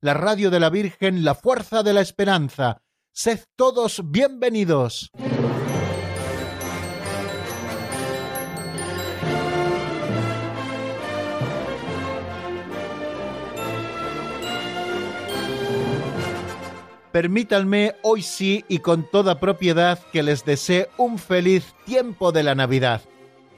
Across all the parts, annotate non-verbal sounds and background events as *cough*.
la radio de la Virgen, la fuerza de la esperanza. Sed todos bienvenidos. Permítanme hoy sí y con toda propiedad que les desee un feliz tiempo de la Navidad.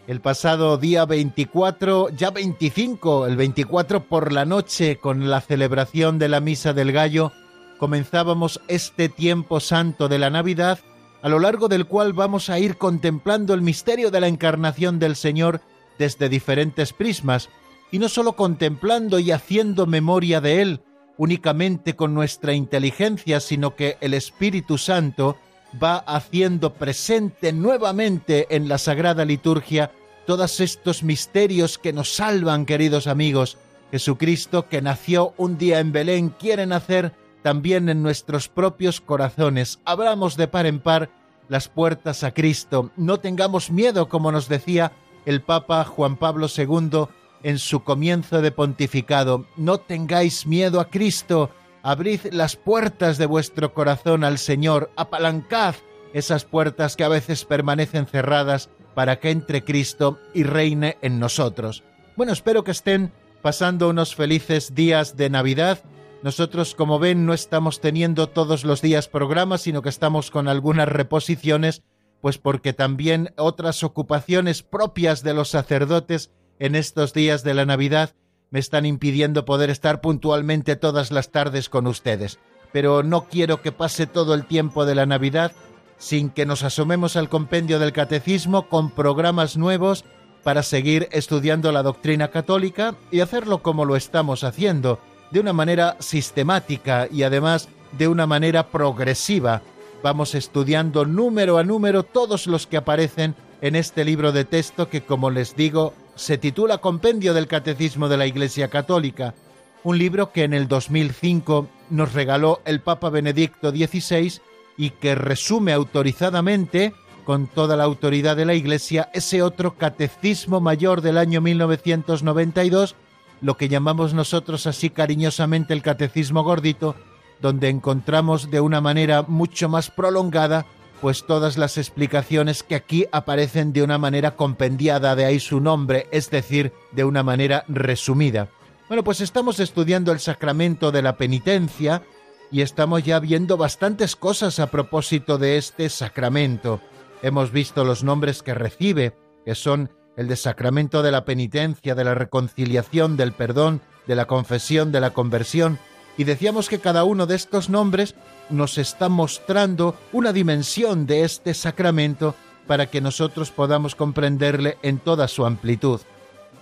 El pasado día 24, ya 25, el 24 por la noche, con la celebración de la Misa del Gallo, comenzábamos este tiempo santo de la Navidad, a lo largo del cual vamos a ir contemplando el misterio de la encarnación del Señor desde diferentes prismas, y no solo contemplando y haciendo memoria de Él, únicamente con nuestra inteligencia, sino que el Espíritu Santo va haciendo presente nuevamente en la Sagrada Liturgia todos estos misterios que nos salvan, queridos amigos. Jesucristo, que nació un día en Belén, quiere nacer también en nuestros propios corazones. Abramos de par en par las puertas a Cristo. No tengamos miedo, como nos decía el Papa Juan Pablo II en su comienzo de pontificado. No tengáis miedo a Cristo, abrid las puertas de vuestro corazón al Señor, apalancad esas puertas que a veces permanecen cerradas para que entre Cristo y reine en nosotros. Bueno, espero que estén pasando unos felices días de Navidad. Nosotros, como ven, no estamos teniendo todos los días programas, sino que estamos con algunas reposiciones, pues porque también otras ocupaciones propias de los sacerdotes en estos días de la Navidad me están impidiendo poder estar puntualmente todas las tardes con ustedes. Pero no quiero que pase todo el tiempo de la Navidad sin que nos asomemos al compendio del catecismo con programas nuevos para seguir estudiando la doctrina católica y hacerlo como lo estamos haciendo, de una manera sistemática y además de una manera progresiva. Vamos estudiando número a número todos los que aparecen en este libro de texto que, como les digo, se titula Compendio del Catecismo de la Iglesia Católica, un libro que en el 2005 nos regaló el Papa Benedicto XVI y que resume autorizadamente, con toda la autoridad de la Iglesia, ese otro Catecismo Mayor del año 1992, lo que llamamos nosotros así cariñosamente el Catecismo Gordito, donde encontramos de una manera mucho más prolongada pues todas las explicaciones que aquí aparecen de una manera compendiada, de ahí su nombre, es decir, de una manera resumida. Bueno, pues estamos estudiando el sacramento de la penitencia y estamos ya viendo bastantes cosas a propósito de este sacramento. Hemos visto los nombres que recibe, que son el de sacramento de la penitencia, de la reconciliación, del perdón, de la confesión, de la conversión, y decíamos que cada uno de estos nombres nos está mostrando una dimensión de este sacramento para que nosotros podamos comprenderle en toda su amplitud.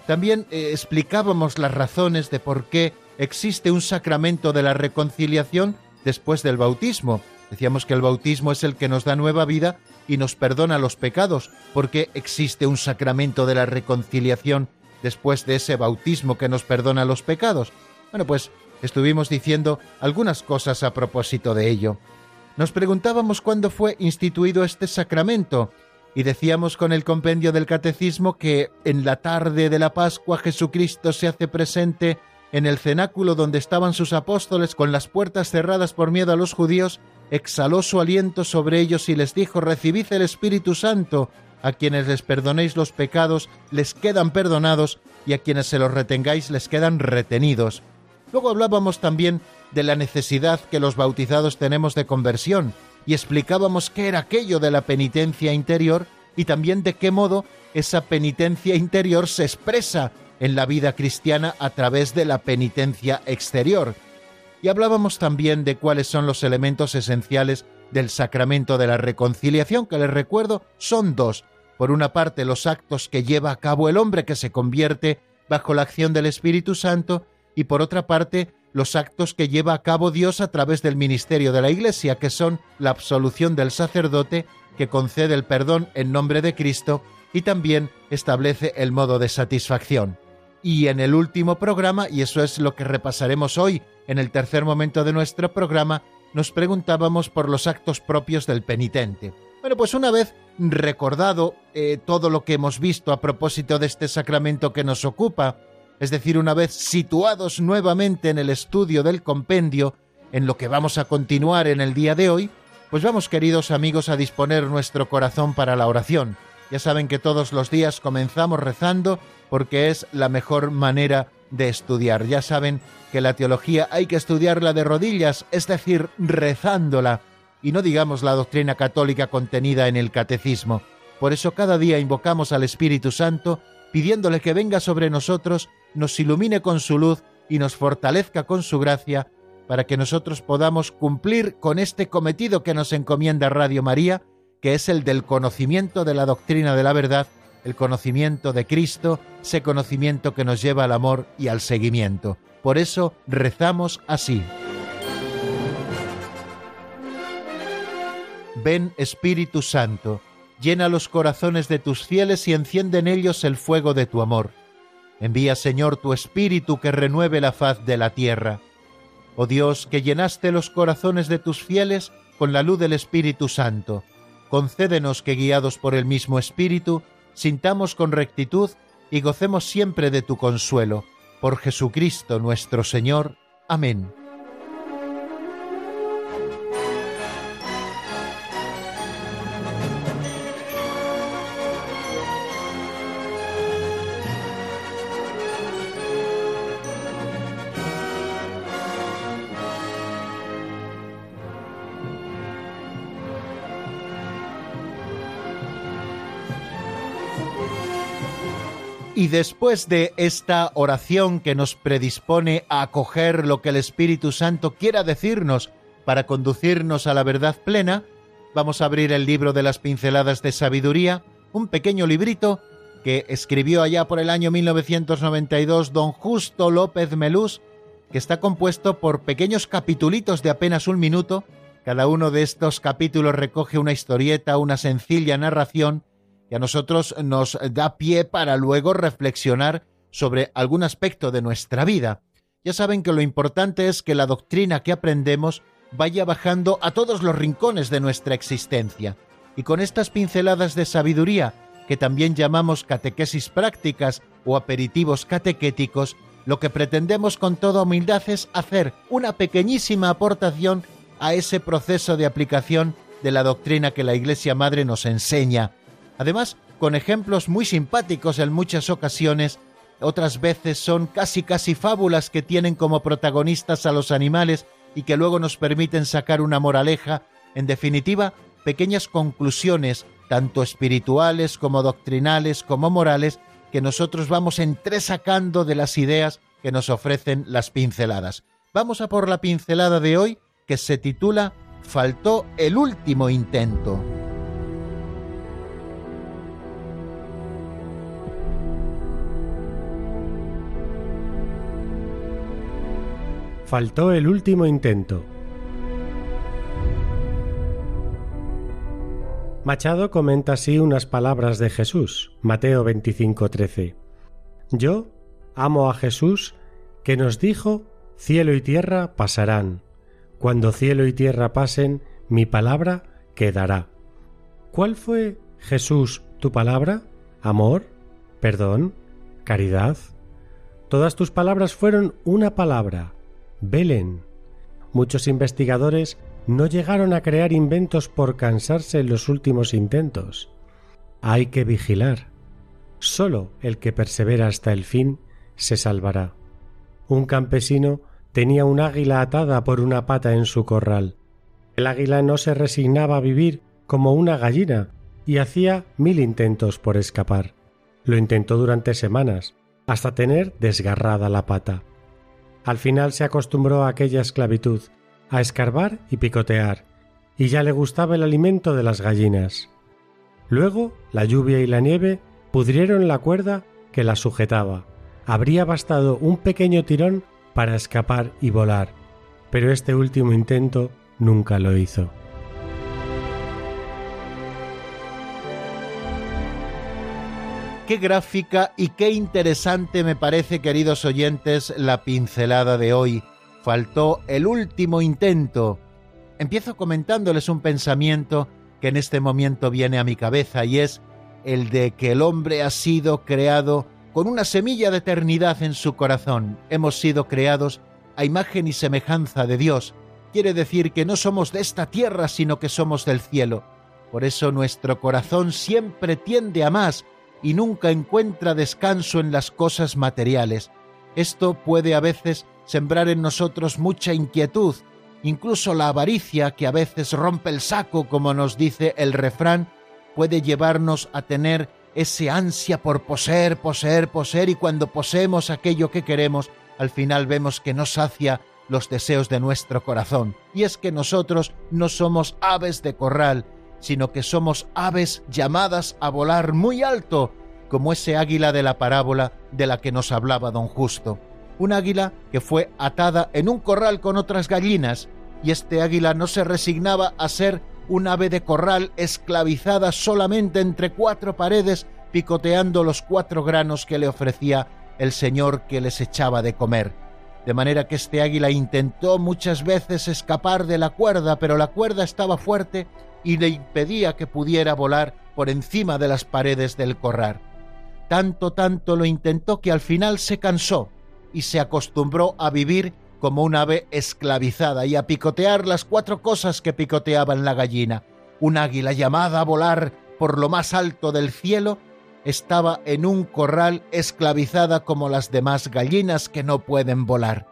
También eh, explicábamos las razones de por qué existe un sacramento de la reconciliación después del bautismo. Decíamos que el bautismo es el que nos da nueva vida y nos perdona los pecados, porque existe un sacramento de la reconciliación después de ese bautismo que nos perdona los pecados. Bueno, pues estuvimos diciendo algunas cosas a propósito de ello. Nos preguntábamos cuándo fue instituido este sacramento y decíamos con el compendio del catecismo que en la tarde de la Pascua Jesucristo se hace presente en el cenáculo donde estaban sus apóstoles con las puertas cerradas por miedo a los judíos, exhaló su aliento sobre ellos y les dijo, recibid el Espíritu Santo, a quienes les perdonéis los pecados les quedan perdonados y a quienes se los retengáis les quedan retenidos. Luego hablábamos también de la necesidad que los bautizados tenemos de conversión y explicábamos qué era aquello de la penitencia interior y también de qué modo esa penitencia interior se expresa en la vida cristiana a través de la penitencia exterior. Y hablábamos también de cuáles son los elementos esenciales del sacramento de la reconciliación, que les recuerdo son dos. Por una parte, los actos que lleva a cabo el hombre que se convierte bajo la acción del Espíritu Santo, y por otra parte los actos que lleva a cabo Dios a través del ministerio de la Iglesia, que son la absolución del sacerdote, que concede el perdón en nombre de Cristo y también establece el modo de satisfacción. Y en el último programa, y eso es lo que repasaremos hoy, en el tercer momento de nuestro programa, nos preguntábamos por los actos propios del penitente. Bueno, pues una vez recordado eh, todo lo que hemos visto a propósito de este sacramento que nos ocupa, es decir, una vez situados nuevamente en el estudio del compendio, en lo que vamos a continuar en el día de hoy, pues vamos queridos amigos a disponer nuestro corazón para la oración. Ya saben que todos los días comenzamos rezando porque es la mejor manera de estudiar. Ya saben que la teología hay que estudiarla de rodillas, es decir, rezándola, y no digamos la doctrina católica contenida en el catecismo. Por eso cada día invocamos al Espíritu Santo, pidiéndole que venga sobre nosotros, nos ilumine con su luz y nos fortalezca con su gracia, para que nosotros podamos cumplir con este cometido que nos encomienda Radio María, que es el del conocimiento de la doctrina de la verdad, el conocimiento de Cristo, ese conocimiento que nos lleva al amor y al seguimiento. Por eso rezamos así. Ven Espíritu Santo, llena los corazones de tus fieles y enciende en ellos el fuego de tu amor. Envía Señor tu Espíritu que renueve la faz de la tierra. Oh Dios, que llenaste los corazones de tus fieles con la luz del Espíritu Santo, concédenos que guiados por el mismo Espíritu, sintamos con rectitud y gocemos siempre de tu consuelo. Por Jesucristo nuestro Señor. Amén. Y después de esta oración que nos predispone a acoger lo que el Espíritu Santo quiera decirnos para conducirnos a la verdad plena, vamos a abrir el libro de las pinceladas de sabiduría, un pequeño librito que escribió allá por el año 1992 don Justo López Melús, que está compuesto por pequeños capitulitos de apenas un minuto. Cada uno de estos capítulos recoge una historieta, una sencilla narración y a nosotros nos da pie para luego reflexionar sobre algún aspecto de nuestra vida. Ya saben que lo importante es que la doctrina que aprendemos vaya bajando a todos los rincones de nuestra existencia. Y con estas pinceladas de sabiduría, que también llamamos catequesis prácticas o aperitivos catequéticos, lo que pretendemos con toda humildad es hacer una pequeñísima aportación a ese proceso de aplicación de la doctrina que la Iglesia Madre nos enseña Además, con ejemplos muy simpáticos en muchas ocasiones, otras veces son casi casi fábulas que tienen como protagonistas a los animales y que luego nos permiten sacar una moraleja, en definitiva, pequeñas conclusiones, tanto espirituales como doctrinales como morales, que nosotros vamos entresacando de las ideas que nos ofrecen las pinceladas. Vamos a por la pincelada de hoy que se titula Faltó el último intento. Faltó el último intento. Machado comenta así unas palabras de Jesús, Mateo 25:13. Yo amo a Jesús que nos dijo, cielo y tierra pasarán. Cuando cielo y tierra pasen, mi palabra quedará. ¿Cuál fue, Jesús, tu palabra? ¿Amor? ¿Perdón? ¿Caridad? Todas tus palabras fueron una palabra, Velen. Muchos investigadores no llegaron a crear inventos por cansarse en los últimos intentos. Hay que vigilar. Solo el que persevera hasta el fin se salvará. Un campesino tenía un águila atada por una pata en su corral. El águila no se resignaba a vivir como una gallina y hacía mil intentos por escapar. Lo intentó durante semanas, hasta tener desgarrada la pata. Al final se acostumbró a aquella esclavitud, a escarbar y picotear, y ya le gustaba el alimento de las gallinas. Luego la lluvia y la nieve pudrieron la cuerda que la sujetaba. Habría bastado un pequeño tirón para escapar y volar, pero este último intento nunca lo hizo. Qué gráfica y qué interesante me parece, queridos oyentes, la pincelada de hoy. Faltó el último intento. Empiezo comentándoles un pensamiento que en este momento viene a mi cabeza y es el de que el hombre ha sido creado con una semilla de eternidad en su corazón. Hemos sido creados a imagen y semejanza de Dios. Quiere decir que no somos de esta tierra, sino que somos del cielo. Por eso nuestro corazón siempre tiende a más y nunca encuentra descanso en las cosas materiales. Esto puede a veces sembrar en nosotros mucha inquietud, incluso la avaricia que a veces rompe el saco, como nos dice el refrán, puede llevarnos a tener ese ansia por poseer, poseer, poseer y cuando poseemos aquello que queremos, al final vemos que no sacia los deseos de nuestro corazón. Y es que nosotros no somos aves de corral, sino que somos aves llamadas a volar muy alto, como ese águila de la parábola de la que nos hablaba don Justo. Un águila que fue atada en un corral con otras gallinas, y este águila no se resignaba a ser un ave de corral esclavizada solamente entre cuatro paredes, picoteando los cuatro granos que le ofrecía el señor que les echaba de comer. De manera que este águila intentó muchas veces escapar de la cuerda, pero la cuerda estaba fuerte y le impedía que pudiera volar por encima de las paredes del corral. Tanto, tanto lo intentó que al final se cansó y se acostumbró a vivir como un ave esclavizada y a picotear las cuatro cosas que picoteaban la gallina. Un águila llamada a volar por lo más alto del cielo estaba en un corral esclavizada como las demás gallinas que no pueden volar.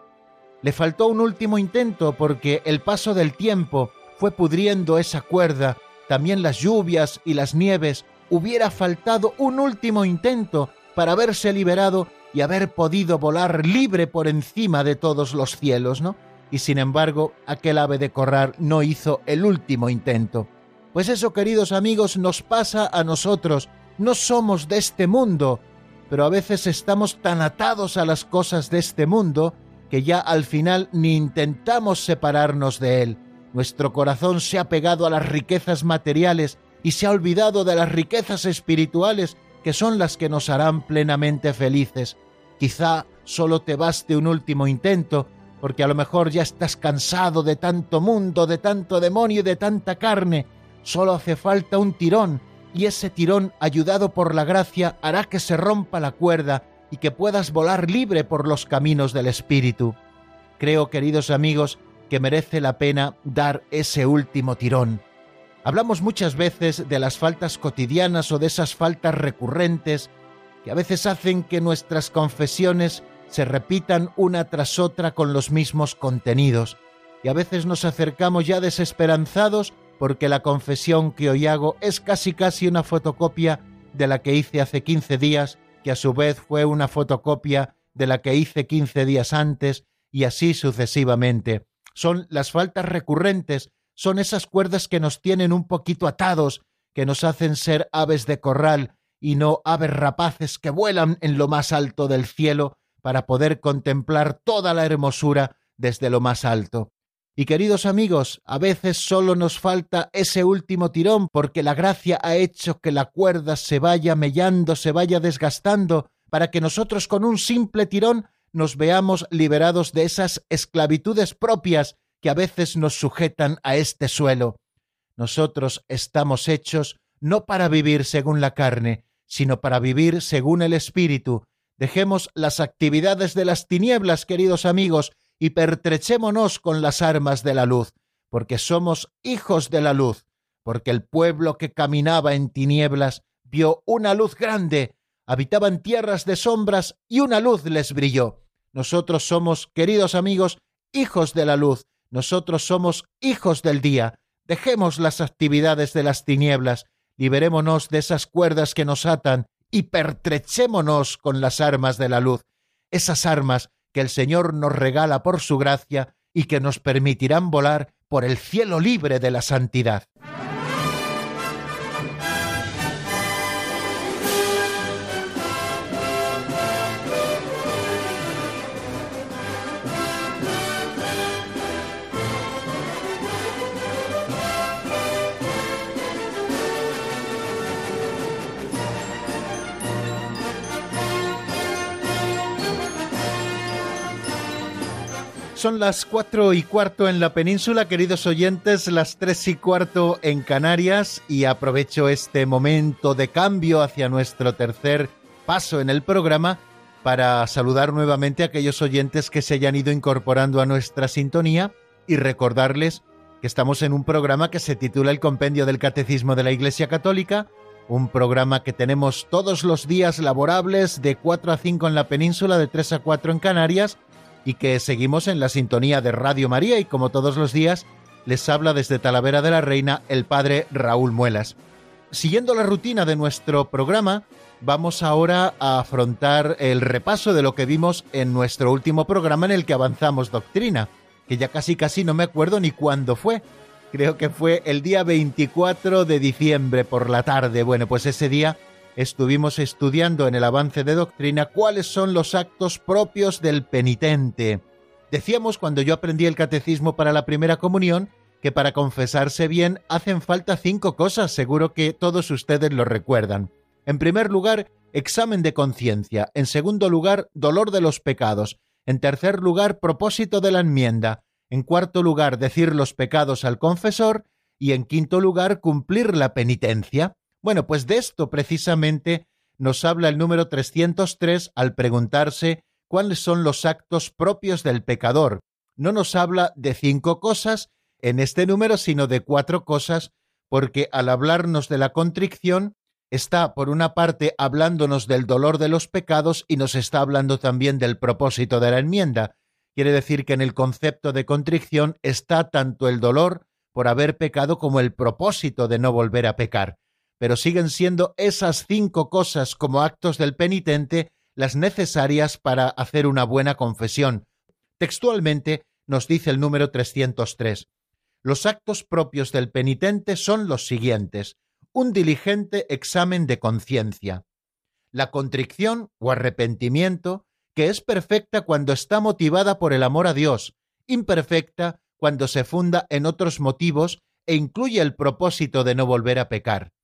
Le faltó un último intento porque el paso del tiempo fue pudriendo esa cuerda, también las lluvias y las nieves, hubiera faltado un último intento para haberse liberado y haber podido volar libre por encima de todos los cielos, ¿no? Y sin embargo, aquel ave de corral no hizo el último intento. Pues eso, queridos amigos, nos pasa a nosotros. No somos de este mundo, pero a veces estamos tan atados a las cosas de este mundo que ya al final ni intentamos separarnos de él. Nuestro corazón se ha pegado a las riquezas materiales y se ha olvidado de las riquezas espirituales que son las que nos harán plenamente felices. Quizá solo te baste un último intento, porque a lo mejor ya estás cansado de tanto mundo, de tanto demonio y de tanta carne. Solo hace falta un tirón, y ese tirón, ayudado por la gracia, hará que se rompa la cuerda y que puedas volar libre por los caminos del Espíritu. Creo, queridos amigos, que merece la pena dar ese último tirón. Hablamos muchas veces de las faltas cotidianas o de esas faltas recurrentes que a veces hacen que nuestras confesiones se repitan una tras otra con los mismos contenidos, y a veces nos acercamos ya desesperanzados porque la confesión que hoy hago es casi casi una fotocopia de la que hice hace 15 días, que a su vez fue una fotocopia de la que hice 15 días antes, y así sucesivamente son las faltas recurrentes, son esas cuerdas que nos tienen un poquito atados, que nos hacen ser aves de corral y no aves rapaces que vuelan en lo más alto del cielo para poder contemplar toda la hermosura desde lo más alto. Y queridos amigos, a veces solo nos falta ese último tirón porque la gracia ha hecho que la cuerda se vaya mellando, se vaya desgastando, para que nosotros con un simple tirón nos veamos liberados de esas esclavitudes propias que a veces nos sujetan a este suelo. Nosotros estamos hechos no para vivir según la carne, sino para vivir según el Espíritu. Dejemos las actividades de las tinieblas, queridos amigos, y pertrechémonos con las armas de la luz, porque somos hijos de la luz, porque el pueblo que caminaba en tinieblas vio una luz grande, habitaban tierras de sombras y una luz les brilló. Nosotros somos, queridos amigos, hijos de la luz, nosotros somos hijos del día. Dejemos las actividades de las tinieblas, liberémonos de esas cuerdas que nos atan y pertrechémonos con las armas de la luz, esas armas que el Señor nos regala por su gracia y que nos permitirán volar por el cielo libre de la santidad. Son las cuatro y cuarto en la península, queridos oyentes, las tres y cuarto en Canarias y aprovecho este momento de cambio hacia nuestro tercer paso en el programa para saludar nuevamente a aquellos oyentes que se hayan ido incorporando a nuestra sintonía y recordarles que estamos en un programa que se titula El Compendio del Catecismo de la Iglesia Católica, un programa que tenemos todos los días laborables de 4 a 5 en la península, de 3 a 4 en Canarias, y que seguimos en la sintonía de Radio María y como todos los días les habla desde Talavera de la Reina el padre Raúl Muelas. Siguiendo la rutina de nuestro programa, vamos ahora a afrontar el repaso de lo que vimos en nuestro último programa en el que avanzamos doctrina, que ya casi casi no me acuerdo ni cuándo fue. Creo que fue el día 24 de diciembre por la tarde. Bueno, pues ese día estuvimos estudiando en el avance de doctrina cuáles son los actos propios del penitente. Decíamos cuando yo aprendí el catecismo para la primera comunión que para confesarse bien hacen falta cinco cosas, seguro que todos ustedes lo recuerdan. En primer lugar, examen de conciencia. En segundo lugar, dolor de los pecados. En tercer lugar, propósito de la enmienda. En cuarto lugar, decir los pecados al confesor. Y en quinto lugar, cumplir la penitencia. Bueno, pues de esto precisamente nos habla el número 303 al preguntarse cuáles son los actos propios del pecador. No nos habla de cinco cosas en este número, sino de cuatro cosas, porque al hablarnos de la contrición, está por una parte hablándonos del dolor de los pecados y nos está hablando también del propósito de la enmienda. Quiere decir que en el concepto de contrición está tanto el dolor por haber pecado como el propósito de no volver a pecar pero siguen siendo esas cinco cosas como actos del penitente las necesarias para hacer una buena confesión. Textualmente nos dice el número 303. Los actos propios del penitente son los siguientes. Un diligente examen de conciencia. La contrición o arrepentimiento, que es perfecta cuando está motivada por el amor a Dios, imperfecta cuando se funda en otros motivos e incluye el propósito de no volver a pecar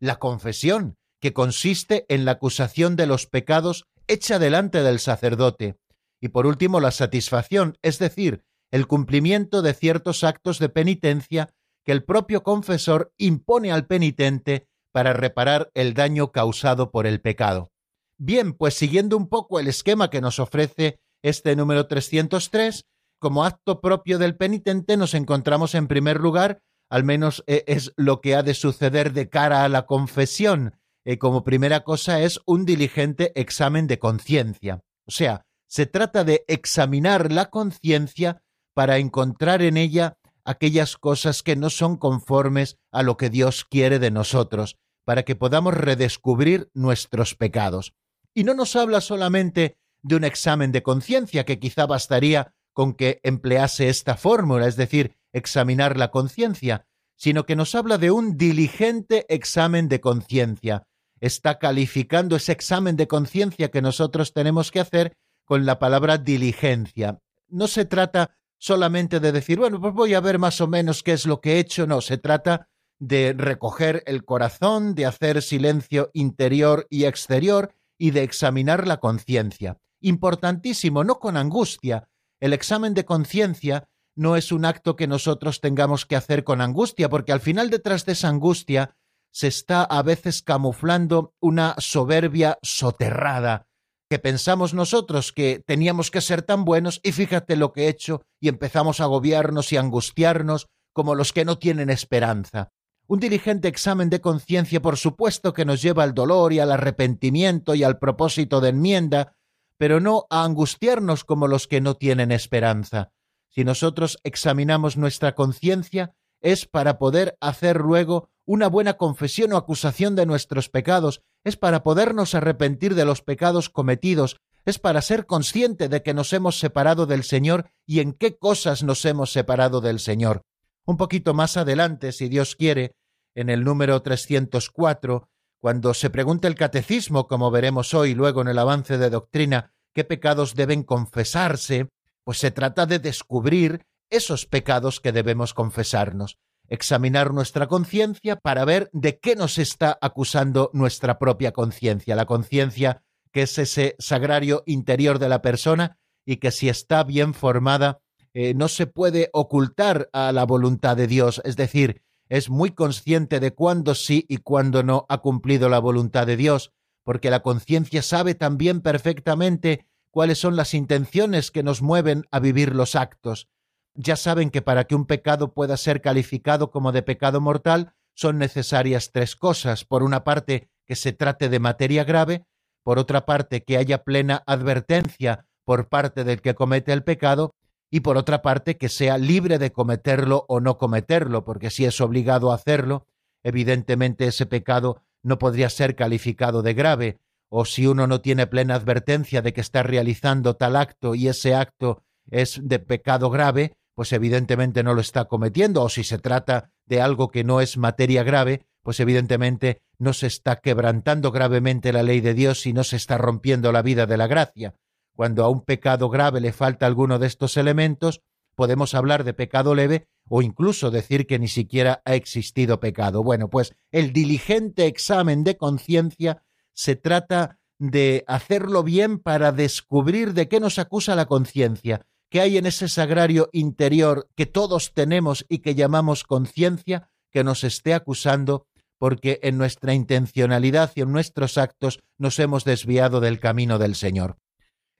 la confesión, que consiste en la acusación de los pecados hecha delante del sacerdote, y por último la satisfacción, es decir, el cumplimiento de ciertos actos de penitencia que el propio confesor impone al penitente para reparar el daño causado por el pecado. Bien, pues siguiendo un poco el esquema que nos ofrece este número 303, como acto propio del penitente nos encontramos en primer lugar al menos eh, es lo que ha de suceder de cara a la confesión. Eh, como primera cosa es un diligente examen de conciencia. O sea, se trata de examinar la conciencia para encontrar en ella aquellas cosas que no son conformes a lo que Dios quiere de nosotros, para que podamos redescubrir nuestros pecados. Y no nos habla solamente de un examen de conciencia, que quizá bastaría con que emplease esta fórmula, es decir, examinar la conciencia, sino que nos habla de un diligente examen de conciencia. Está calificando ese examen de conciencia que nosotros tenemos que hacer con la palabra diligencia. No se trata solamente de decir, bueno, pues voy a ver más o menos qué es lo que he hecho, no, se trata de recoger el corazón, de hacer silencio interior y exterior y de examinar la conciencia. Importantísimo, no con angustia. El examen de conciencia no es un acto que nosotros tengamos que hacer con angustia, porque al final detrás de esa angustia se está a veces camuflando una soberbia soterrada, que pensamos nosotros que teníamos que ser tan buenos y fíjate lo que he hecho y empezamos a agobiarnos y angustiarnos como los que no tienen esperanza. Un diligente examen de conciencia por supuesto que nos lleva al dolor y al arrepentimiento y al propósito de enmienda, pero no a angustiarnos como los que no tienen esperanza. Si nosotros examinamos nuestra conciencia, es para poder hacer luego una buena confesión o acusación de nuestros pecados, es para podernos arrepentir de los pecados cometidos, es para ser consciente de que nos hemos separado del Señor y en qué cosas nos hemos separado del Señor. Un poquito más adelante, si Dios quiere, en el número 304, cuando se pregunta el catecismo, como veremos hoy luego en el avance de doctrina, qué pecados deben confesarse, pues se trata de descubrir esos pecados que debemos confesarnos, examinar nuestra conciencia para ver de qué nos está acusando nuestra propia conciencia, la conciencia que es ese sagrario interior de la persona y que si está bien formada eh, no se puede ocultar a la voluntad de Dios, es decir, es muy consciente de cuándo sí y cuándo no ha cumplido la voluntad de Dios, porque la conciencia sabe también perfectamente cuáles son las intenciones que nos mueven a vivir los actos. Ya saben que para que un pecado pueda ser calificado como de pecado mortal son necesarias tres cosas. Por una parte, que se trate de materia grave, por otra parte, que haya plena advertencia por parte del que comete el pecado, y por otra parte, que sea libre de cometerlo o no cometerlo, porque si es obligado a hacerlo, evidentemente ese pecado no podría ser calificado de grave, o si uno no tiene plena advertencia de que está realizando tal acto y ese acto es de pecado grave, pues evidentemente no lo está cometiendo, o si se trata de algo que no es materia grave, pues evidentemente no se está quebrantando gravemente la ley de Dios y no se está rompiendo la vida de la gracia. Cuando a un pecado grave le falta alguno de estos elementos, podemos hablar de pecado leve o incluso decir que ni siquiera ha existido pecado. Bueno, pues el diligente examen de conciencia se trata de hacerlo bien para descubrir de qué nos acusa la conciencia, qué hay en ese sagrario interior que todos tenemos y que llamamos conciencia, que nos esté acusando porque en nuestra intencionalidad y en nuestros actos nos hemos desviado del camino del Señor.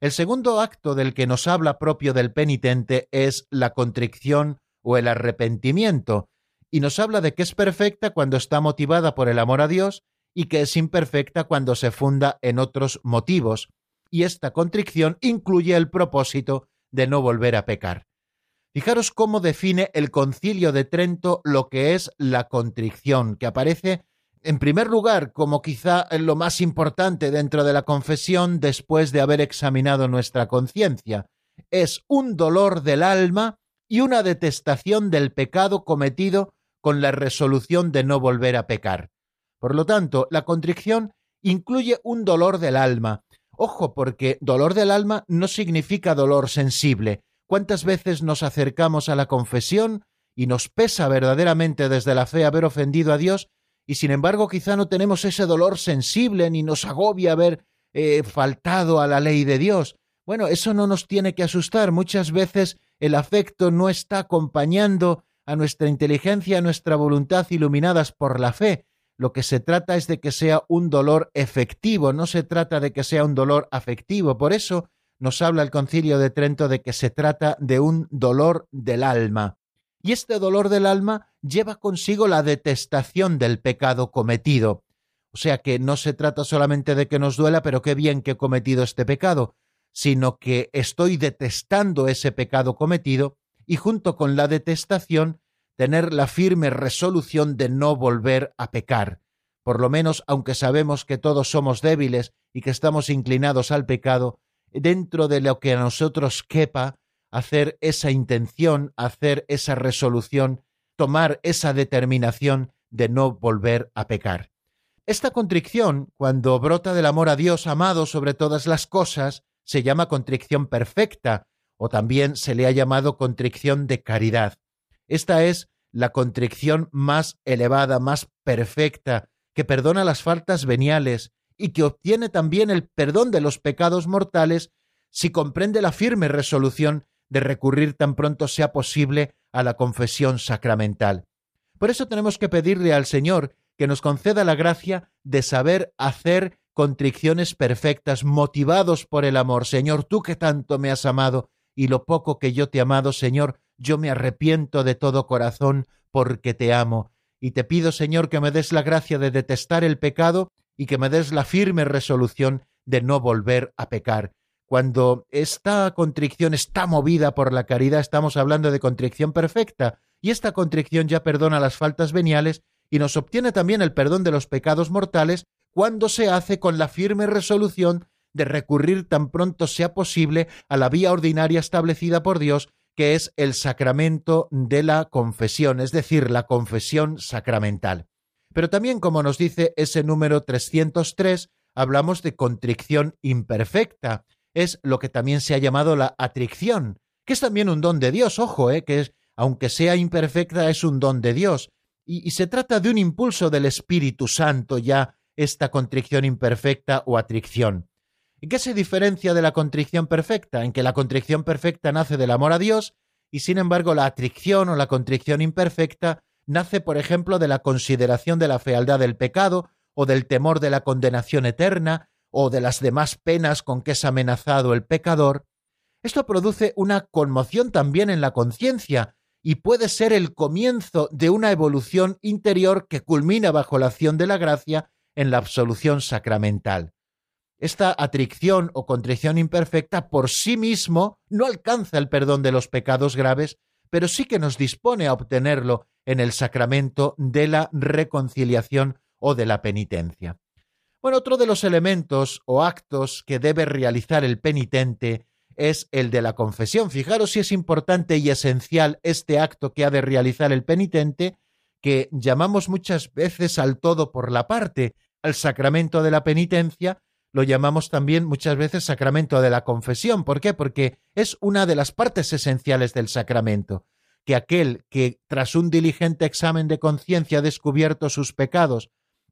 El segundo acto del que nos habla propio del penitente es la contrición o el arrepentimiento, y nos habla de que es perfecta cuando está motivada por el amor a Dios y que es imperfecta cuando se funda en otros motivos, y esta contrición incluye el propósito de no volver a pecar. Fijaros cómo define el concilio de Trento lo que es la contrición, que aparece en primer lugar como quizá lo más importante dentro de la confesión después de haber examinado nuestra conciencia. Es un dolor del alma y una detestación del pecado cometido con la resolución de no volver a pecar. Por lo tanto, la contrición incluye un dolor del alma. Ojo, porque dolor del alma no significa dolor sensible. ¿Cuántas veces nos acercamos a la confesión y nos pesa verdaderamente desde la fe haber ofendido a Dios y sin embargo quizá no tenemos ese dolor sensible ni nos agobia haber eh, faltado a la ley de Dios? Bueno, eso no nos tiene que asustar. Muchas veces el afecto no está acompañando a nuestra inteligencia, a nuestra voluntad iluminadas por la fe. Lo que se trata es de que sea un dolor efectivo, no se trata de que sea un dolor afectivo. Por eso nos habla el concilio de Trento de que se trata de un dolor del alma. Y este dolor del alma lleva consigo la detestación del pecado cometido. O sea que no se trata solamente de que nos duela, pero qué bien que he cometido este pecado, sino que estoy detestando ese pecado cometido y junto con la detestación tener la firme resolución de no volver a pecar. Por lo menos, aunque sabemos que todos somos débiles y que estamos inclinados al pecado, dentro de lo que a nosotros quepa, hacer esa intención, hacer esa resolución, tomar esa determinación de no volver a pecar. Esta contrición, cuando brota del amor a Dios amado sobre todas las cosas, se llama contrición perfecta, o también se le ha llamado contrición de caridad. Esta es la contrición más elevada, más perfecta, que perdona las faltas veniales y que obtiene también el perdón de los pecados mortales si comprende la firme resolución de recurrir tan pronto sea posible a la confesión sacramental. Por eso tenemos que pedirle al Señor que nos conceda la gracia de saber hacer contriciones perfectas, motivados por el amor. Señor, tú que tanto me has amado y lo poco que yo te he amado, Señor, yo me arrepiento de todo corazón porque te amo. Y te pido, Señor, que me des la gracia de detestar el pecado y que me des la firme resolución de no volver a pecar. Cuando esta contrición está movida por la caridad, estamos hablando de contrición perfecta, y esta contrición ya perdona las faltas veniales y nos obtiene también el perdón de los pecados mortales cuando se hace con la firme resolución de recurrir tan pronto sea posible a la vía ordinaria establecida por Dios, que es el sacramento de la confesión, es decir, la confesión sacramental. Pero también, como nos dice ese número 303, hablamos de contrición imperfecta, es lo que también se ha llamado la atricción, que es también un don de Dios, ojo, eh, que es, aunque sea imperfecta, es un don de Dios, y, se trata de un impulso del Espíritu Santo ya esta contrición imperfecta o atricción. ¿En qué se diferencia de la contrición perfecta? En que la contrición perfecta nace del amor a Dios y sin embargo la atricción o la contrición imperfecta nace, por ejemplo, de la consideración de la fealdad del pecado o del temor de la condenación eterna o de las demás penas con que es amenazado el pecador, esto produce una conmoción también en la conciencia y puede ser el comienzo de una evolución interior que culmina bajo la acción de la gracia en la absolución sacramental. Esta atricción o contrición imperfecta por sí mismo no alcanza el perdón de los pecados graves, pero sí que nos dispone a obtenerlo en el sacramento de la reconciliación o de la penitencia. Bueno, otro de los elementos o actos que debe realizar el penitente es el de la confesión. Fijaros si es importante y esencial este acto que ha de realizar el penitente, que llamamos muchas veces al todo por la parte, al sacramento de la penitencia, lo llamamos también muchas veces sacramento de la confesión. ¿Por qué? Porque es una de las partes esenciales del sacramento, que aquel que tras un diligente examen de conciencia ha descubierto sus pecados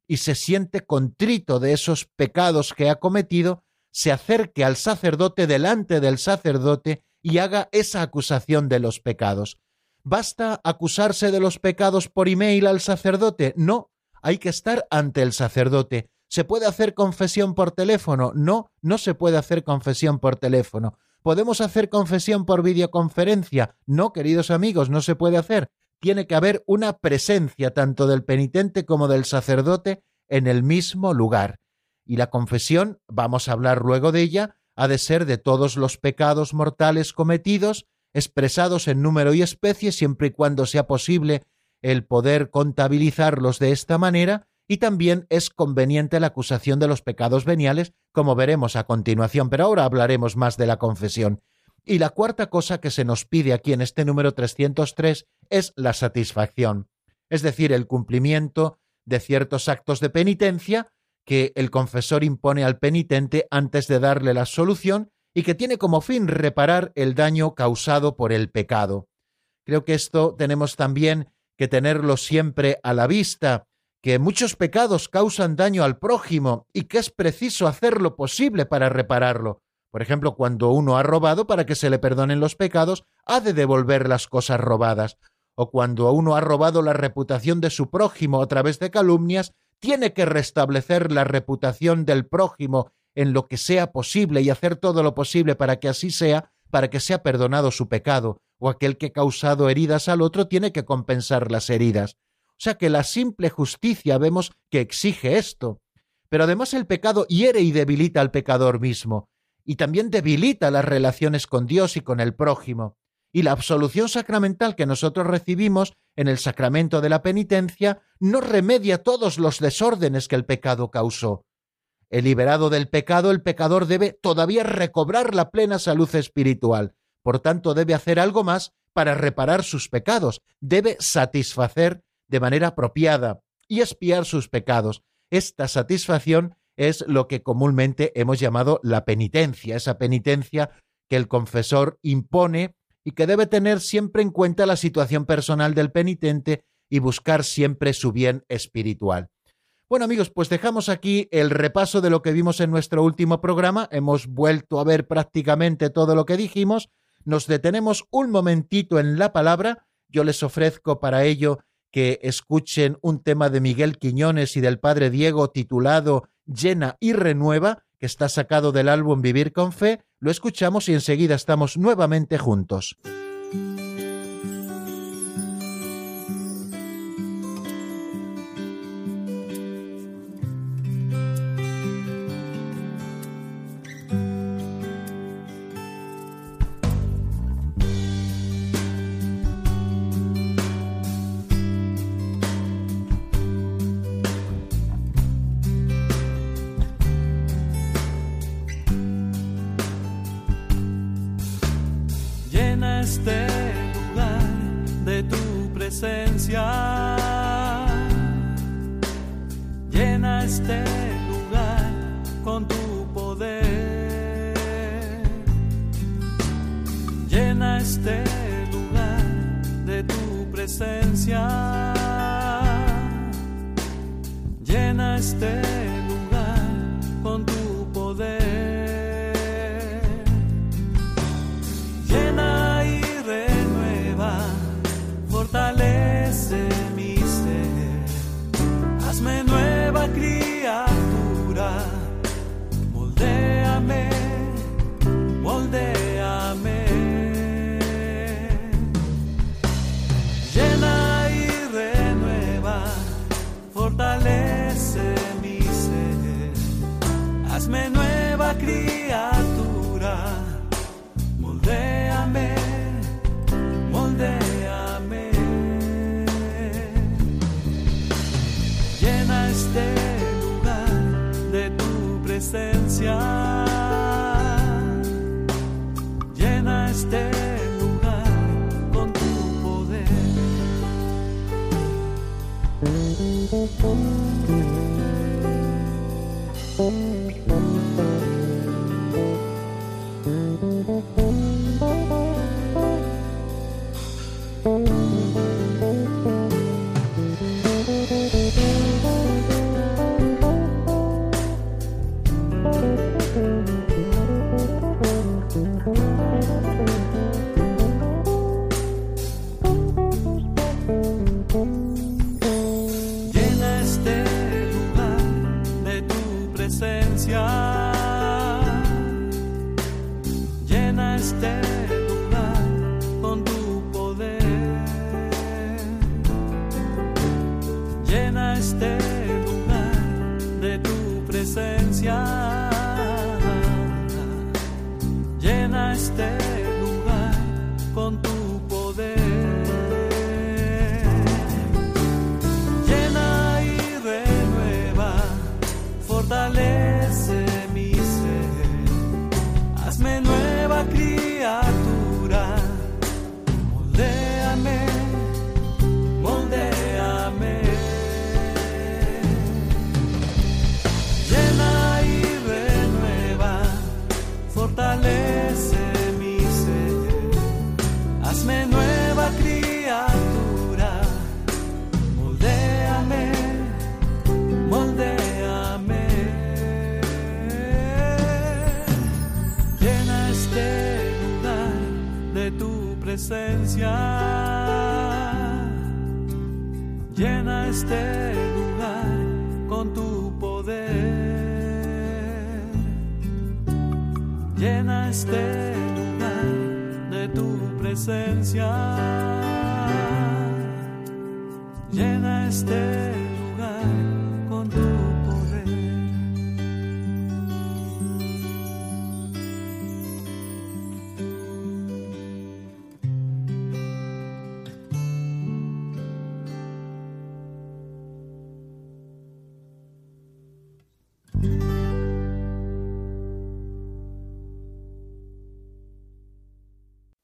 y se siente contrito de esos pecados que ha cometido, se acerque al sacerdote delante del sacerdote y haga esa acusación de los pecados. ¿Basta acusarse de los pecados por email al sacerdote? No, hay que estar ante el sacerdote. ¿Se puede hacer confesión por teléfono? No, no se puede hacer confesión por teléfono. ¿Podemos hacer confesión por videoconferencia? No, queridos amigos, no se puede hacer. Tiene que haber una presencia tanto del penitente como del sacerdote en el mismo lugar. Y la confesión, vamos a hablar luego de ella, ha de ser de todos los pecados mortales cometidos, expresados en número y especie, siempre y cuando sea posible el poder contabilizarlos de esta manera, y también es conveniente la acusación de los pecados veniales, como veremos a continuación, pero ahora hablaremos más de la confesión. Y la cuarta cosa que se nos pide aquí en este número 303 es la satisfacción, es decir, el cumplimiento de ciertos actos de penitencia que el confesor impone al penitente antes de darle la solución y que tiene como fin reparar el daño causado por el pecado. Creo que esto tenemos también que tenerlo siempre a la vista, que muchos pecados causan daño al prójimo y que es preciso hacer lo posible para repararlo. Por ejemplo, cuando uno ha robado para que se le perdonen los pecados, ha de devolver las cosas robadas. O cuando uno ha robado la reputación de su prójimo a través de calumnias, tiene que restablecer la reputación del prójimo en lo que sea posible y hacer todo lo posible para que así sea, para que sea perdonado su pecado, o aquel que ha causado heridas al otro tiene que compensar las heridas. O sea que la simple justicia vemos que exige esto. Pero además el pecado hiere y debilita al pecador mismo, y también debilita las relaciones con Dios y con el prójimo y la absolución sacramental que nosotros recibimos en el sacramento de la penitencia no remedia todos los desórdenes que el pecado causó. El liberado del pecado, el pecador debe todavía recobrar la plena salud espiritual, por tanto debe hacer algo más para reparar sus pecados, debe satisfacer de manera apropiada y espiar sus pecados. Esta satisfacción es lo que comúnmente hemos llamado la penitencia, esa penitencia que el confesor impone y que debe tener siempre en cuenta la situación personal del penitente y buscar siempre su bien espiritual. Bueno amigos, pues dejamos aquí el repaso de lo que vimos en nuestro último programa. Hemos vuelto a ver prácticamente todo lo que dijimos. Nos detenemos un momentito en la palabra. Yo les ofrezco para ello que escuchen un tema de Miguel Quiñones y del padre Diego titulado Llena y Renueva, que está sacado del álbum Vivir con Fe, lo escuchamos y enseguida estamos nuevamente juntos. este lugar con tu poder. Llena este lugar de tu presencia. Llena este Oh.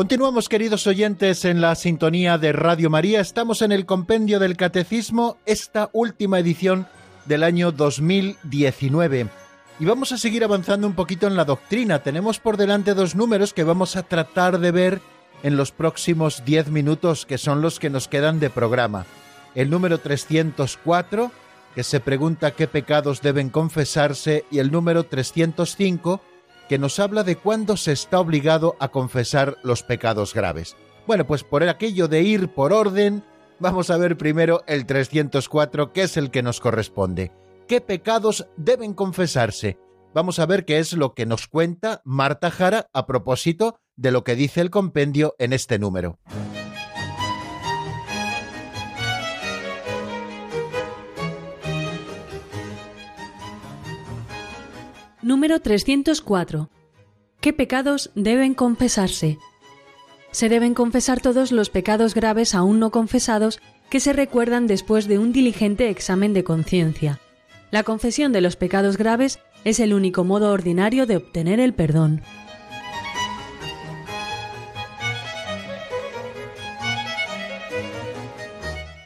Continuamos, queridos oyentes, en la sintonía de Radio María. Estamos en el Compendio del Catecismo, esta última edición del año 2019. Y vamos a seguir avanzando un poquito en la doctrina. Tenemos por delante dos números que vamos a tratar de ver en los próximos 10 minutos, que son los que nos quedan de programa. El número 304, que se pregunta qué pecados deben confesarse, y el número 305, que nos habla de cuándo se está obligado a confesar los pecados graves. Bueno, pues por aquello de ir por orden, vamos a ver primero el 304, que es el que nos corresponde. ¿Qué pecados deben confesarse? Vamos a ver qué es lo que nos cuenta Marta Jara a propósito de lo que dice el compendio en este número. Número 304. ¿Qué pecados deben confesarse? Se deben confesar todos los pecados graves aún no confesados que se recuerdan después de un diligente examen de conciencia. La confesión de los pecados graves es el único modo ordinario de obtener el perdón.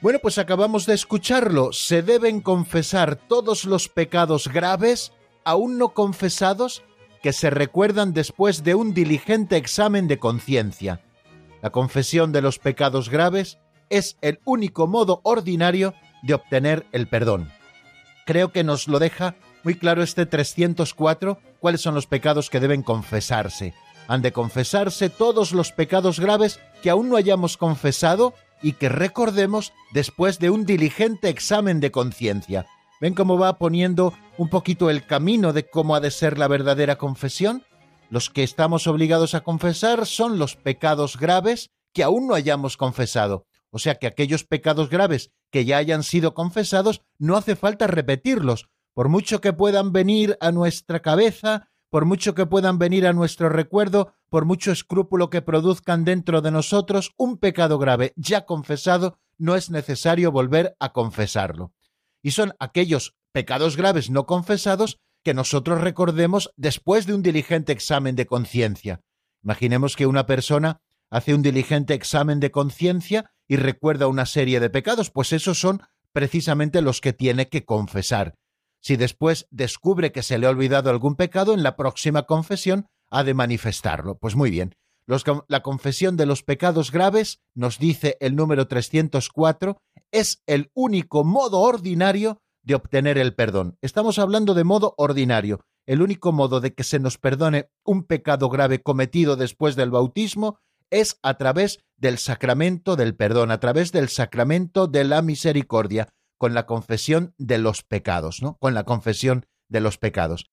Bueno, pues acabamos de escucharlo. Se deben confesar todos los pecados graves aún no confesados que se recuerdan después de un diligente examen de conciencia. La confesión de los pecados graves es el único modo ordinario de obtener el perdón. Creo que nos lo deja muy claro este 304, cuáles son los pecados que deben confesarse. Han de confesarse todos los pecados graves que aún no hayamos confesado y que recordemos después de un diligente examen de conciencia. ¿Ven cómo va poniendo un poquito el camino de cómo ha de ser la verdadera confesión? Los que estamos obligados a confesar son los pecados graves que aún no hayamos confesado. O sea que aquellos pecados graves que ya hayan sido confesados no hace falta repetirlos, por mucho que puedan venir a nuestra cabeza, por mucho que puedan venir a nuestro recuerdo, por mucho escrúpulo que produzcan dentro de nosotros, un pecado grave ya confesado no es necesario volver a confesarlo. Y son aquellos pecados graves no confesados que nosotros recordemos después de un diligente examen de conciencia. Imaginemos que una persona hace un diligente examen de conciencia y recuerda una serie de pecados, pues esos son precisamente los que tiene que confesar. Si después descubre que se le ha olvidado algún pecado, en la próxima confesión ha de manifestarlo. Pues muy bien. la confesión de los pecados graves, nos dice el número 304, es el único modo ordinario de obtener el perdón. Estamos hablando de modo ordinario. El único modo de que se nos perdone un pecado grave cometido después del bautismo es a través del sacramento del perdón, a través del sacramento de la misericordia, con la confesión de los pecados, ¿no? Con la confesión de los pecados.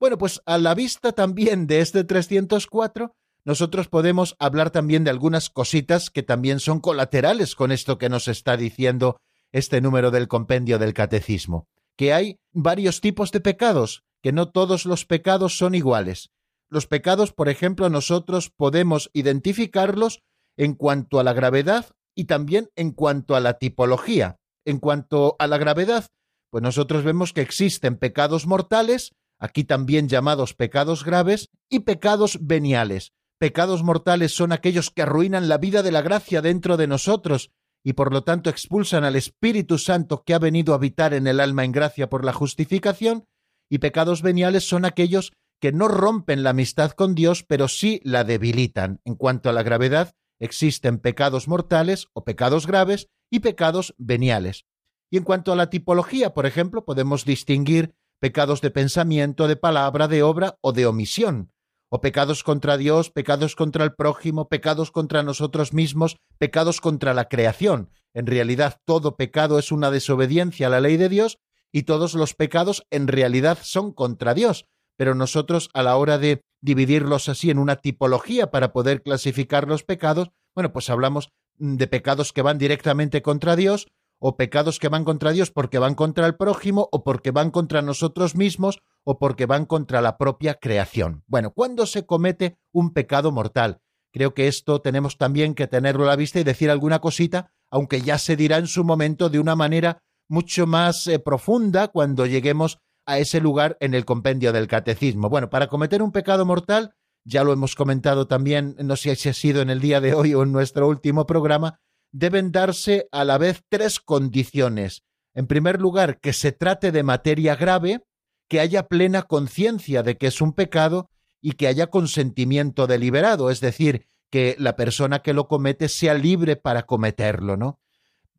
Bueno, pues a la vista también de este 304, nosotros podemos hablar también de algunas cositas que también son colaterales con esto que nos está diciendo este número del compendio del catecismo, que hay varios tipos de pecados, que no todos los pecados son iguales. Los pecados, por ejemplo, nosotros podemos identificarlos en cuanto a la gravedad y también en cuanto a la tipología. En cuanto a la gravedad, pues nosotros vemos que existen pecados mortales, aquí también llamados pecados graves, y pecados veniales. Pecados mortales son aquellos que arruinan la vida de la gracia dentro de nosotros y por lo tanto expulsan al Espíritu Santo que ha venido a habitar en el alma en gracia por la justificación, y pecados veniales son aquellos que no rompen la amistad con Dios, pero sí la debilitan. En cuanto a la gravedad, existen pecados mortales o pecados graves y pecados veniales. Y en cuanto a la tipología, por ejemplo, podemos distinguir pecados de pensamiento, de palabra, de obra o de omisión, o pecados contra Dios, pecados contra el prójimo, pecados contra nosotros mismos, pecados contra la creación. En realidad todo pecado es una desobediencia a la ley de Dios y todos los pecados en realidad son contra Dios, pero nosotros a la hora de dividirlos así en una tipología para poder clasificar los pecados, bueno, pues hablamos de pecados que van directamente contra Dios o pecados que van contra Dios porque van contra el prójimo o porque van contra nosotros mismos o porque van contra la propia creación. Bueno, ¿cuándo se comete un pecado mortal? Creo que esto tenemos también que tenerlo a la vista y decir alguna cosita, aunque ya se dirá en su momento de una manera mucho más eh, profunda cuando lleguemos a ese lugar en el compendio del catecismo. Bueno, para cometer un pecado mortal ya lo hemos comentado también, no sé si ha sido en el día de hoy o en nuestro último programa, deben darse a la vez tres condiciones. En primer lugar, que se trate de materia grave, que haya plena conciencia de que es un pecado y que haya consentimiento deliberado, es decir, que la persona que lo comete sea libre para cometerlo, ¿no?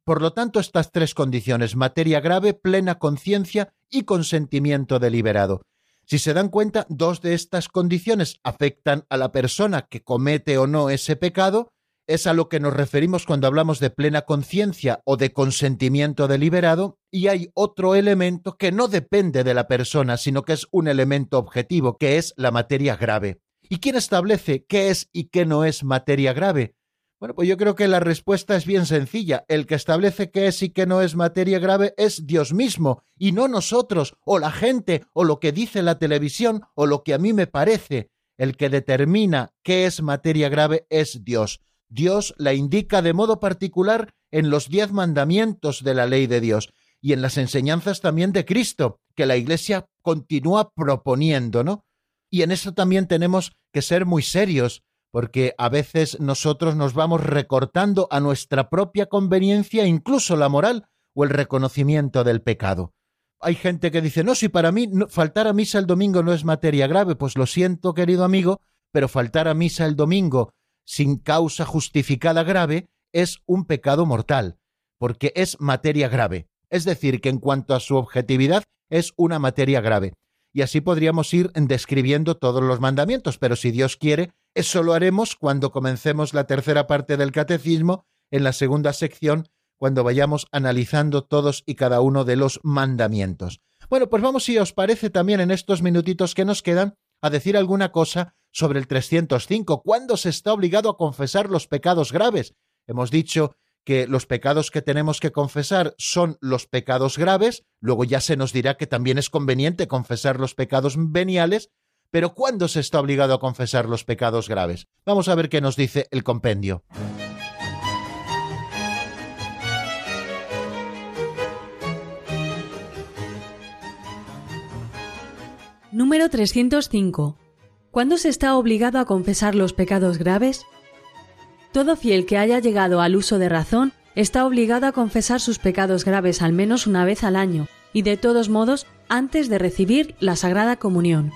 Por lo tanto, estas tres condiciones, materia grave, plena conciencia y consentimiento deliberado. Si se dan cuenta, dos de estas condiciones afectan a la persona que comete o no ese pecado, es a lo que nos referimos cuando hablamos de plena conciencia o de consentimiento deliberado, y hay otro elemento que no depende de la persona, sino que es un elemento objetivo, que es la materia grave. ¿Y quién establece qué es y qué no es materia grave? Bueno, pues yo creo que la respuesta es bien sencilla. El que establece qué es y qué no es materia grave es Dios mismo, y no nosotros, o la gente, o lo que dice la televisión, o lo que a mí me parece. El que determina qué es materia grave es Dios. Dios la indica de modo particular en los diez mandamientos de la ley de Dios y en las enseñanzas también de Cristo, que la Iglesia continúa proponiendo, ¿no? Y en eso también tenemos que ser muy serios, porque a veces nosotros nos vamos recortando a nuestra propia conveniencia incluso la moral o el reconocimiento del pecado. Hay gente que dice, no, si para mí faltar a misa el domingo no es materia grave, pues lo siento, querido amigo, pero faltar a misa el domingo sin causa justificada grave es un pecado mortal, porque es materia grave. Es decir, que en cuanto a su objetividad es una materia grave. Y así podríamos ir describiendo todos los mandamientos, pero si Dios quiere, eso lo haremos cuando comencemos la tercera parte del catecismo, en la segunda sección, cuando vayamos analizando todos y cada uno de los mandamientos. Bueno, pues vamos, si os parece, también en estos minutitos que nos quedan, a decir alguna cosa sobre el 305. ¿Cuándo se está obligado a confesar los pecados graves? Hemos dicho que los pecados que tenemos que confesar son los pecados graves, luego ya se nos dirá que también es conveniente confesar los pecados veniales, pero ¿cuándo se está obligado a confesar los pecados graves? Vamos a ver qué nos dice el compendio. Número 305. ¿Cuándo se está obligado a confesar los pecados graves? Todo fiel que haya llegado al uso de razón está obligado a confesar sus pecados graves al menos una vez al año, y de todos modos antes de recibir la Sagrada Comunión.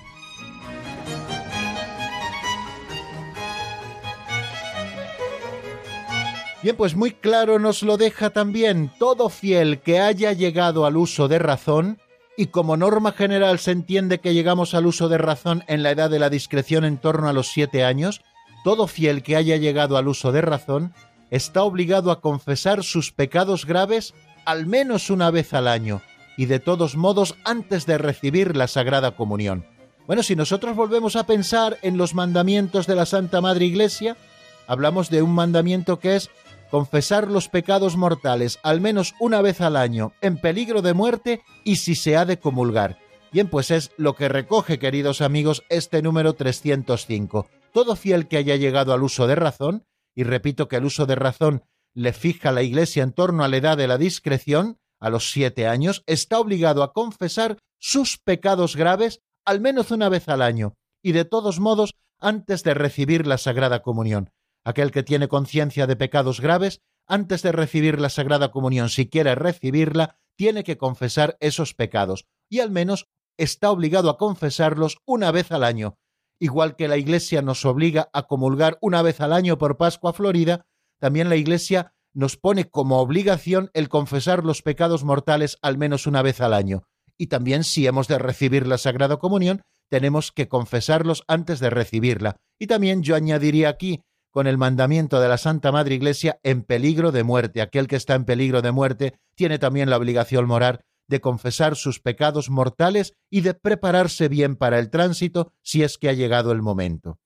Bien, pues muy claro nos lo deja también todo fiel que haya llegado al uso de razón, y como norma general se entiende que llegamos al uso de razón en la edad de la discreción en torno a los siete años, todo fiel que haya llegado al uso de razón está obligado a confesar sus pecados graves al menos una vez al año, y de todos modos antes de recibir la Sagrada Comunión. Bueno, si nosotros volvemos a pensar en los mandamientos de la Santa Madre Iglesia, hablamos de un mandamiento que es confesar los pecados mortales al menos una vez al año en peligro de muerte y si se ha de comulgar. Bien, pues es lo que recoge, queridos amigos, este número 305 todo fiel que haya llegado al uso de razón, y repito que el uso de razón le fija la Iglesia en torno a la edad de la discreción, a los siete años, está obligado a confesar sus pecados graves al menos una vez al año, y de todos modos antes de recibir la Sagrada Comunión. Aquel que tiene conciencia de pecados graves, antes de recibir la Sagrada Comunión, si quiere recibirla, tiene que confesar esos pecados, y al menos está obligado a confesarlos una vez al año, igual que la Iglesia nos obliga a comulgar una vez al año por Pascua Florida, también la Iglesia nos pone como obligación el confesar los pecados mortales al menos una vez al año. Y también si hemos de recibir la Sagrada Comunión, tenemos que confesarlos antes de recibirla. Y también yo añadiría aquí, con el mandamiento de la Santa Madre Iglesia, en peligro de muerte. Aquel que está en peligro de muerte tiene también la obligación moral de confesar sus pecados mortales y de prepararse bien para el tránsito si es que ha llegado el momento.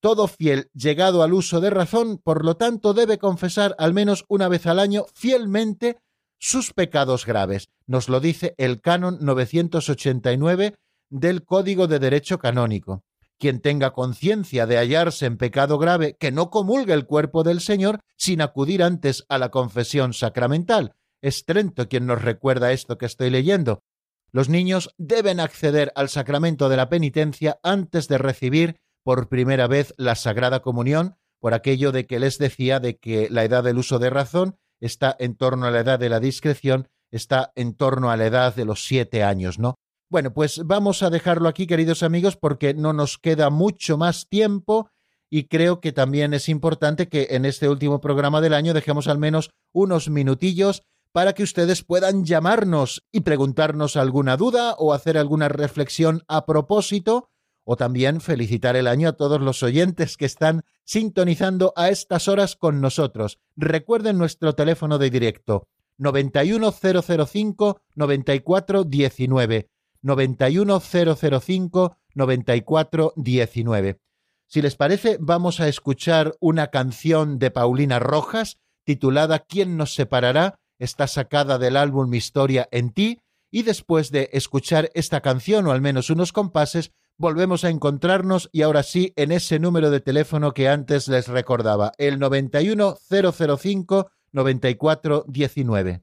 Todo fiel llegado al uso de razón, por lo tanto, debe confesar al menos una vez al año fielmente sus pecados graves. Nos lo dice el canon 989 del Código de Derecho Canónico. Quien tenga conciencia de hallarse en pecado grave, que no comulgue el cuerpo del Señor sin acudir antes a la confesión sacramental, es Trento quien nos recuerda esto que estoy leyendo. Los niños deben acceder al sacramento de la penitencia antes de recibir por primera vez la Sagrada Comunión, por aquello de que les decía de que la edad del uso de razón está en torno a la edad de la discreción, está en torno a la edad de los siete años, ¿no? Bueno, pues vamos a dejarlo aquí, queridos amigos, porque no nos queda mucho más tiempo y creo que también es importante que en este último programa del año dejemos al menos unos minutillos para que ustedes puedan llamarnos y preguntarnos alguna duda o hacer alguna reflexión a propósito, o también felicitar el año a todos los oyentes que están sintonizando a estas horas con nosotros. Recuerden nuestro teléfono de directo 91005 9419 91005 9419. Si les parece, vamos a escuchar una canción de Paulina Rojas titulada ¿Quién nos separará? está sacada del álbum Mi historia en ti y después de escuchar esta canción o al menos unos compases, volvemos a encontrarnos y ahora sí en ese número de teléfono que antes les recordaba, el 91005 9419.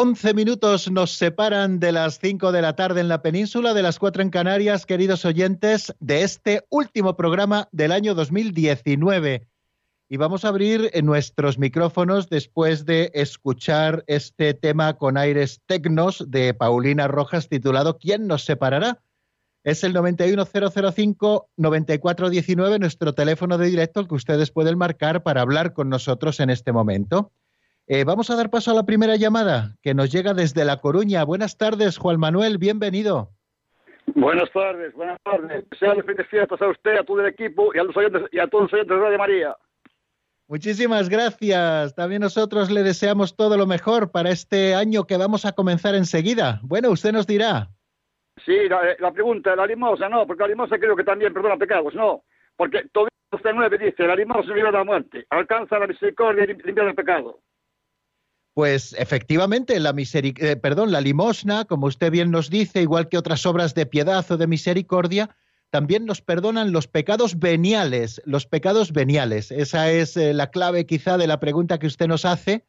Once minutos nos separan de las cinco de la tarde en la península, de las cuatro en Canarias, queridos oyentes, de este último programa del año 2019. Y vamos a abrir nuestros micrófonos después de escuchar este tema con aires tecnos de Paulina Rojas titulado ¿Quién nos separará? Es el 91005-9419, nuestro teléfono de directo, el que ustedes pueden marcar para hablar con nosotros en este momento. Eh, vamos a dar paso a la primera llamada que nos llega desde La Coruña. Buenas tardes, Juan Manuel, bienvenido. Buenas tardes, buenas tardes. Sean felices fiestas a usted, a todo el equipo y a, los oyentes, y a todos los oyentes de Radio María. Muchísimas gracias. También nosotros le deseamos todo lo mejor para este año que vamos a comenzar enseguida. Bueno, usted nos dirá. Sí, la, la pregunta, la limosa, no, porque la limosa creo que también perdona pecados, no. Porque todo 9 dice, la limosna libra la muerte, alcanza la misericordia y limpia el pecado. Pues efectivamente, la, eh, perdón, la limosna, como usted bien nos dice, igual que otras obras de piedad o de misericordia, también nos perdonan los pecados veniales, los pecados veniales. Esa es eh, la clave quizá de la pregunta que usted nos hace,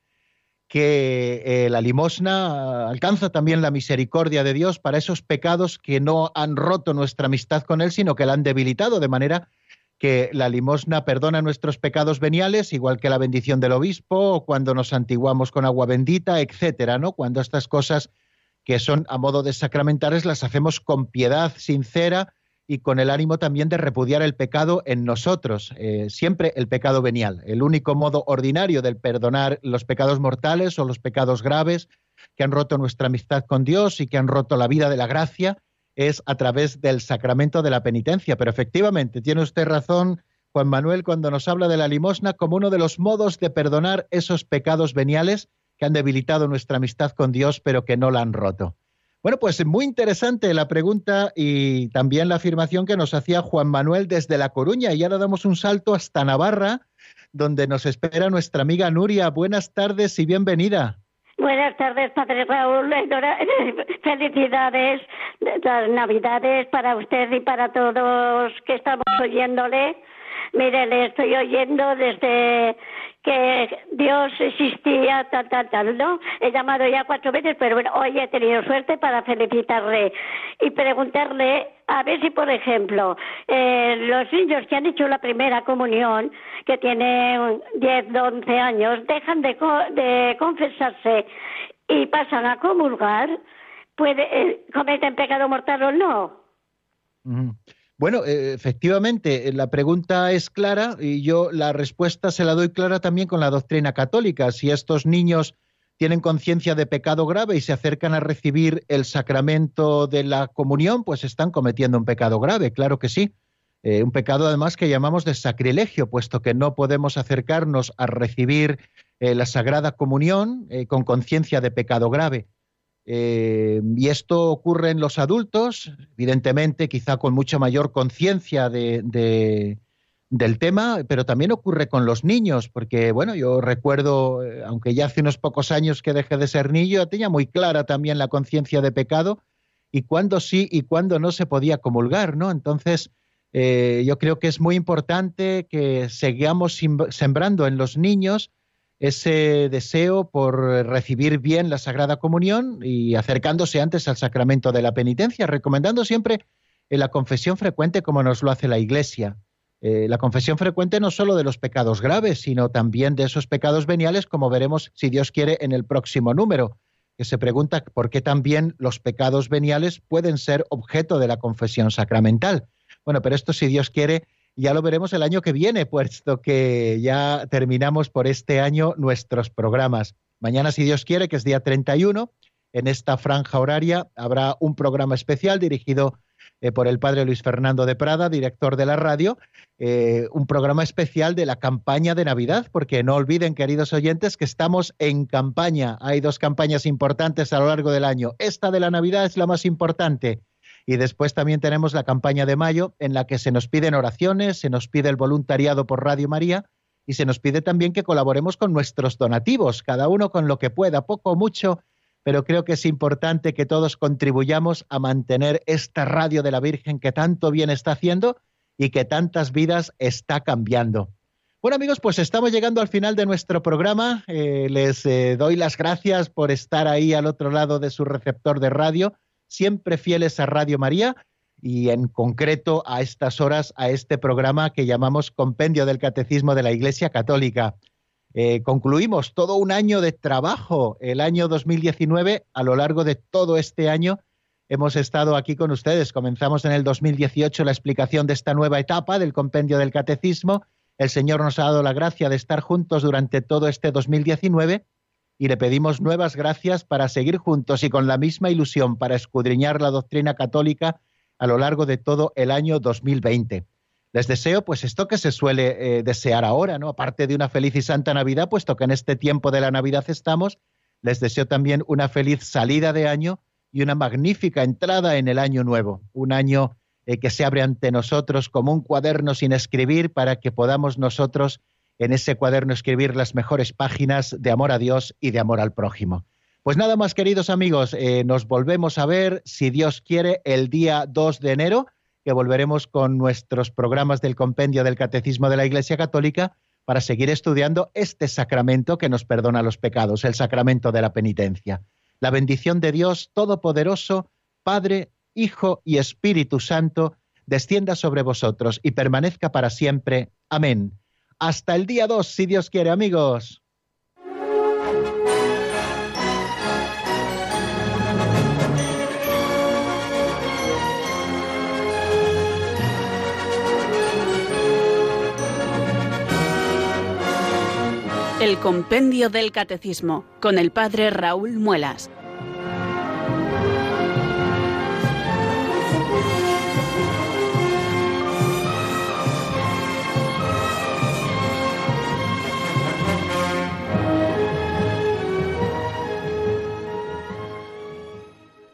que eh, la limosna alcanza también la misericordia de Dios para esos pecados que no han roto nuestra amistad con Él, sino que la han debilitado, de manera que la limosna perdona nuestros pecados veniales, igual que la bendición del obispo, o cuando nos antiguamos con agua bendita, etcétera, ¿no? Cuando estas cosas que son a modo de sacramentales las hacemos con piedad sincera y con el ánimo también de repudiar el pecado en nosotros, eh, siempre el pecado venial, el único modo ordinario del perdonar los pecados mortales o los pecados graves que han roto nuestra amistad con Dios y que han roto la vida de la gracia, es a través del sacramento de la penitencia. Pero efectivamente, tiene usted razón, Juan Manuel, cuando nos habla de la limosna como uno de los modos de perdonar esos pecados veniales que han debilitado nuestra amistad con Dios, pero que no la han roto. Bueno, pues muy interesante la pregunta y también la afirmación que nos hacía Juan Manuel desde La Coruña. Y ahora damos un salto hasta Navarra, donde nos espera nuestra amiga Nuria. Buenas tardes y bienvenida. Buenas tardes, Padre Raúl. *laughs* Felicidades, las Navidades para usted y para todos que estamos oyéndole. Mire, le estoy oyendo desde que Dios existía, tal, tal, tal, ¿no? He llamado ya cuatro veces, pero bueno, hoy he tenido suerte para felicitarle y preguntarle a ver si, por ejemplo, eh, los niños que han hecho la primera comunión, que tienen 10, 11 años, dejan de, de confesarse y pasan a comulgar, puede, eh, cometen pecado mortal o no. Bueno, eh, efectivamente, la pregunta es clara y yo la respuesta se la doy clara también con la doctrina católica. Si estos niños tienen conciencia de pecado grave y se acercan a recibir el sacramento de la comunión, pues están cometiendo un pecado grave, claro que sí. Eh, un pecado además que llamamos de sacrilegio, puesto que no podemos acercarnos a recibir eh, la Sagrada Comunión con conciencia de pecado grave. Eh, y esto ocurre en los adultos, evidentemente, quizá con mucha mayor conciencia de, del tema, pero también ocurre con los niños, porque, bueno, yo recuerdo, eh, aunque ya hace unos pocos años que dejé de ser niño, tenía muy clara también la conciencia de pecado y cuándo sí y cuándo no se podía comulgar, ¿no? Entonces, eh, yo creo que es muy importante que sigamos sembrando en los niños ese deseo por recibir bien la Sagrada Comunión y acercándose antes al sacramento de la penitencia, recomendando siempre la confesión frecuente como nos lo hace la Iglesia. Eh, la confesión frecuente no solo de los pecados graves, sino también de esos pecados veniales, como veremos, si Dios quiere, en el próximo número, que se pregunta por qué también los pecados veniales pueden ser objeto de la confesión sacramental. Bueno, pero esto, si Dios quiere, ya lo veremos el año que viene, puesto que ya terminamos por este año nuestros programas. Mañana, si Dios quiere, que es día 31, en esta franja horaria habrá un programa especial dirigido eh, por el padre Luis Fernando de Prada, director de la radio, eh, un programa especial de la campaña de Navidad, porque no olviden, queridos oyentes, que estamos en campaña. Hay dos campañas importantes a lo largo del año. Esta de la Navidad es la más importante Y después también tenemos la campaña de mayo en la que se nos piden oraciones, se nos pide el voluntariado por Radio María y se nos pide también que colaboremos con nuestros donativos, cada uno con lo que pueda, poco o mucho, pero creo que es importante que todos contribuyamos a mantener esta radio de la Virgen que tanto bien está haciendo y que tantas vidas está cambiando. Bueno amigos, pues estamos llegando al final de nuestro programa. Eh, les eh, doy las gracias por estar ahí al otro lado de su receptor de radio, siempre fieles a Radio María y en concreto a estas horas a este programa que llamamos Compendio del Catecismo de la Iglesia Católica. Eh, concluimos todo un año de trabajo, el año 2019, a lo largo de todo este año hemos estado aquí con ustedes. Comenzamos en el 2018 la explicación de esta nueva etapa del Compendio del Catecismo el Señor nos ha dado la gracia de estar juntos durante todo este 2019 y le pedimos nuevas gracias para seguir juntos y con la misma ilusión para escudriñar la doctrina católica a lo largo de todo el año 2020. Les deseo, pues, esto que se suele eh, desear ahora, ¿no? Aparte de una feliz y santa Navidad, puesto que en este tiempo de la Navidad estamos, les deseo también una feliz salida de año y una magnífica entrada en el año nuevo, un año eh, que se abre ante nosotros como un cuaderno sin escribir para que podamos nosotros en ese cuaderno escribir las mejores páginas de amor a Dios y de amor al prójimo. Pues nada más, queridos amigos, eh, nos volvemos a ver, si Dios quiere, el día 2 de enero, que volveremos con nuestros programas del Compendio del Catecismo de la Iglesia Católica para seguir estudiando este sacramento que nos perdona los pecados, el sacramento de la penitencia. La bendición de Dios Todopoderoso, Padre, Hijo y Espíritu Santo, descienda sobre vosotros y permanezca para siempre. Amén. Hasta el día 2, si Dios quiere, amigos. El Compendio del Catecismo con el Padre Raúl Muelas.